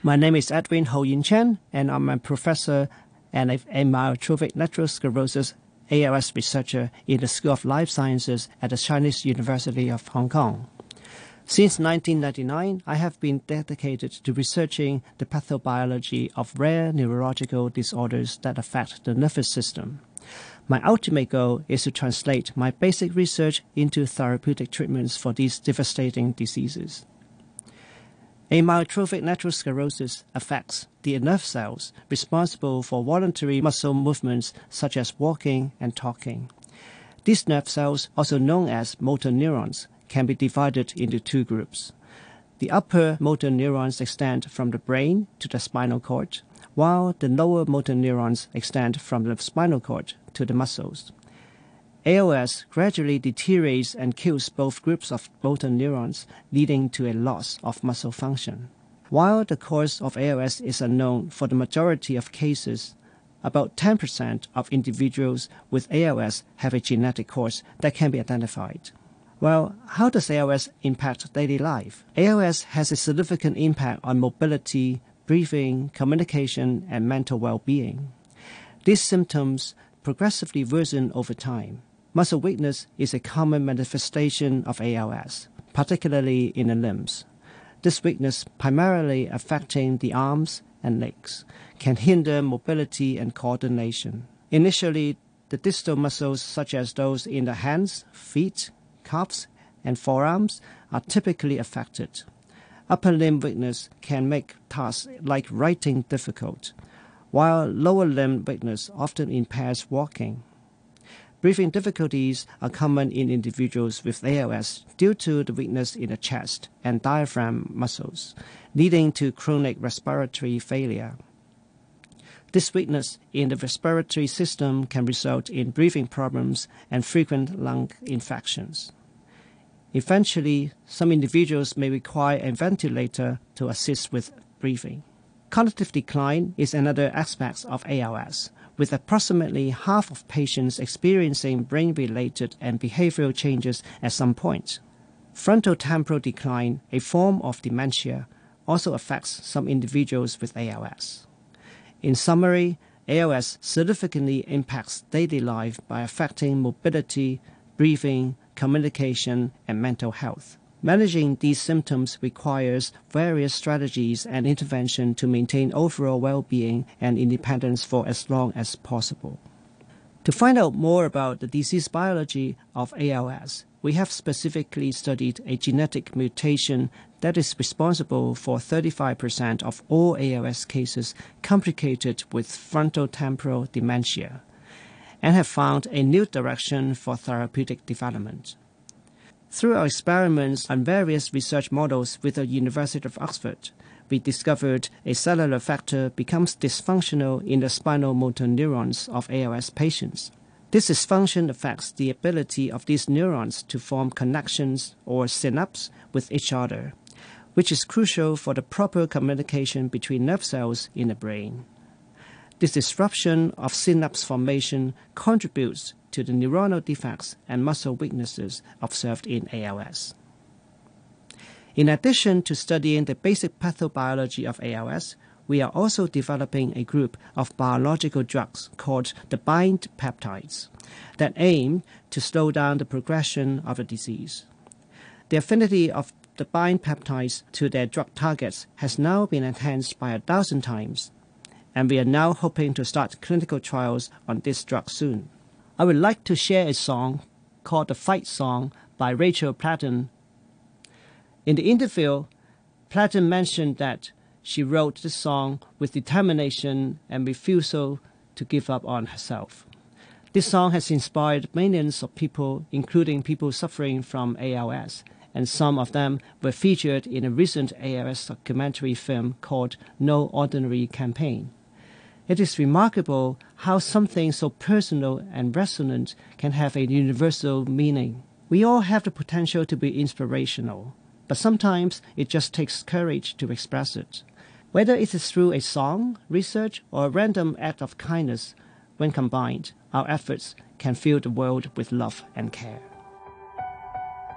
My name is Edwin Ho Yin Chan, and I'm a professor and a amyotrophic lateral sclerosis ALS researcher in the School of Life Sciences at the Chinese University of Hong Kong. Since 1999, I have been dedicated to researching the pathobiology of rare neurological disorders that affect the nervous system. My ultimate goal is to translate my basic research into therapeutic treatments for these devastating diseases. Amyotrophic lateral sclerosis affects the nerve cells responsible for voluntary muscle movements such as walking and talking. These nerve cells, also known as motor neurons, can be divided into two groups. The upper motor neurons extend from the brain to the spinal cord, while the lower motor neurons extend from the spinal cord to the muscles. ALS gradually deteriorates and kills both groups of motor neurons, leading to a loss of muscle function. While the cause of ALS is unknown for the majority of cases, about 10% of individuals with ALS have a genetic cause that can be identified. Well, how does ALS impact daily life? ALS has a significant impact on mobility, breathing, communication, and mental well being. These symptoms progressively worsen over time. Muscle weakness is a common manifestation of ALS, particularly in the limbs. This weakness, primarily affecting the arms and legs, can hinder mobility and coordination. Initially, the distal muscles, such as those in the hands, feet, calves, and forearms are typically affected. Upper limb weakness can make tasks like writing difficult, while lower limb weakness often impairs walking. Breathing difficulties are common in individuals with ALS due to the weakness in the chest and diaphragm muscles, leading to chronic respiratory failure. This weakness in the respiratory system can result in breathing problems and frequent lung infections. Eventually, some individuals may require a ventilator to assist with breathing. Cognitive decline is another aspect of ALS, with approximately half of patients experiencing brain related and behavioral changes at some point. Frontotemporal decline, a form of dementia, also affects some individuals with ALS. In summary, ALS significantly impacts daily life by affecting mobility, breathing, communication, and mental health. Managing these symptoms requires various strategies and intervention to maintain overall well-being and independence for as long as possible. To find out more about the disease biology of ALS, we have specifically studied a genetic mutation that is responsible for 35% of all ALS cases complicated with frontotemporal dementia and have found a new direction for therapeutic development. Through our experiments on various research models with the University of Oxford, we discovered a cellular factor becomes dysfunctional in the spinal motor neurons of ALS patients. This dysfunction affects the ability of these neurons to form connections or synapses with each other, which is crucial for the proper communication between nerve cells in the brain. This disruption of synapse formation contributes to the neuronal defects and muscle weaknesses observed in ALS. In addition to studying the basic pathobiology of ALS, we are also developing a group of biological drugs called the bind peptides that aim to slow down the progression of the disease. The affinity of the bind peptides to their drug targets has now been enhanced by a thousand times and we are now hoping to start clinical trials on this drug soon. I would like to share a song called The Fight Song by Rachel Platten. In the interview, Platten mentioned that she wrote this song with determination and refusal to give up on herself. This song has inspired millions of people, including people suffering from ALS, and some of them were featured in a recent ALS documentary film called No Ordinary Campaign. It is remarkable how something so personal and resonant can have a universal meaning. We all have the potential to be inspirational, but sometimes it just takes courage to express it. Whether it is through a song, research, or a random act of kindness, when combined, our efforts can fill the world with love and care.